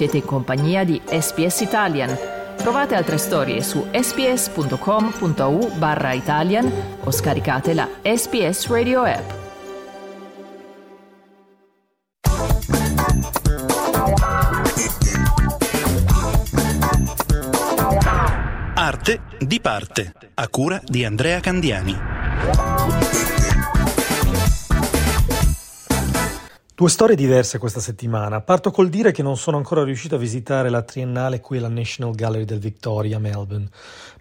Siete in compagnia di SPS Italian. Trovate altre storie su sps.com.au barra Italian o scaricate la SPS Radio app. Arte di parte, a cura di Andrea Candiani. Due storie diverse questa settimana. Parto col dire che non sono ancora riuscito a visitare la triennale qui alla National Gallery del Victoria Melbourne,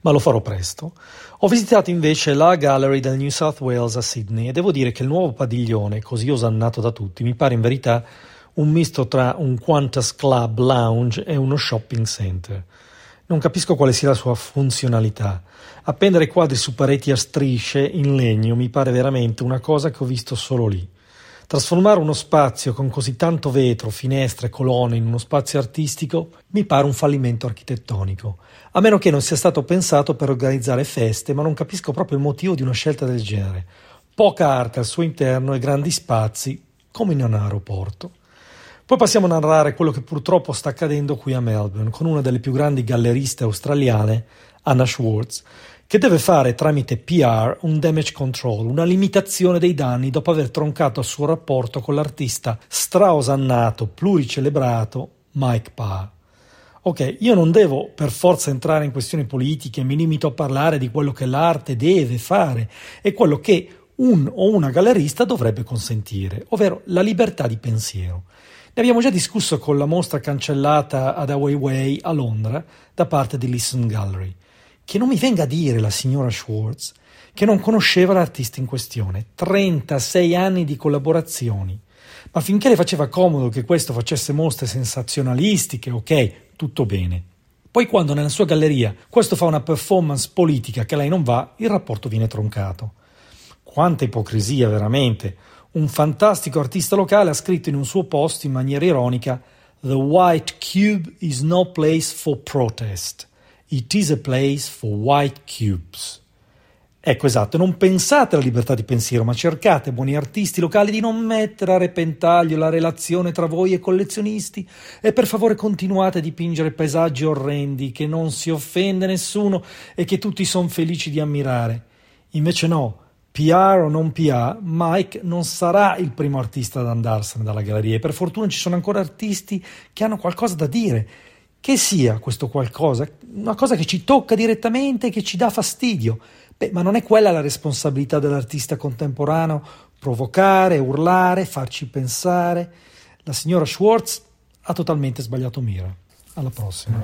ma lo farò presto. Ho visitato invece la Gallery del New South Wales a Sydney e devo dire che il nuovo padiglione, così osannato da tutti, mi pare in verità un misto tra un Qantas Club Lounge e uno shopping center. Non capisco quale sia la sua funzionalità. Appendere quadri su pareti a strisce in legno mi pare veramente una cosa che ho visto solo lì. Trasformare uno spazio con così tanto vetro, finestre e colonne in uno spazio artistico mi pare un fallimento architettonico, a meno che non sia stato pensato per organizzare feste, ma non capisco proprio il motivo di una scelta del genere. Poca arte al suo interno e grandi spazi, come in un aeroporto. Poi passiamo a narrare quello che purtroppo sta accadendo qui a Melbourne, con una delle più grandi galleriste australiane, Anna Schwartz, che deve fare tramite PR un damage control, una limitazione dei danni dopo aver troncato il suo rapporto con l'artista straosannato, pluricelebrato Mike Parr. Ok, io non devo per forza entrare in questioni politiche, mi limito a parlare di quello che l'arte deve fare e quello che un o una gallerista dovrebbe consentire, ovvero la libertà di pensiero. Ne abbiamo già discusso con la mostra cancellata ad Away Way a Londra da parte di Listen Gallery che non mi venga a dire la signora Schwartz che non conosceva l'artista in questione. 36 anni di collaborazioni. Ma finché le faceva comodo che questo facesse mostre sensazionalistiche, ok, tutto bene. Poi quando nella sua galleria questo fa una performance politica che a lei non va, il rapporto viene troncato. Quanta ipocrisia veramente. Un fantastico artista locale ha scritto in un suo post in maniera ironica The White Cube is no place for protest. It is a place for white cubes. Ecco esatto, non pensate alla libertà di pensiero, ma cercate, buoni artisti locali, di non mettere a repentaglio la relazione tra voi e collezionisti e per favore continuate a dipingere paesaggi orrendi che non si offende nessuno e che tutti sono felici di ammirare. Invece no, PR o non PR, Mike non sarà il primo artista ad andarsene dalla galleria e per fortuna ci sono ancora artisti che hanno qualcosa da dire che sia questo qualcosa, una cosa che ci tocca direttamente, che ci dà fastidio. Beh, ma non è quella la responsabilità dell'artista contemporaneo, provocare, urlare, farci pensare. La signora Schwartz ha totalmente sbagliato mira. Alla prossima.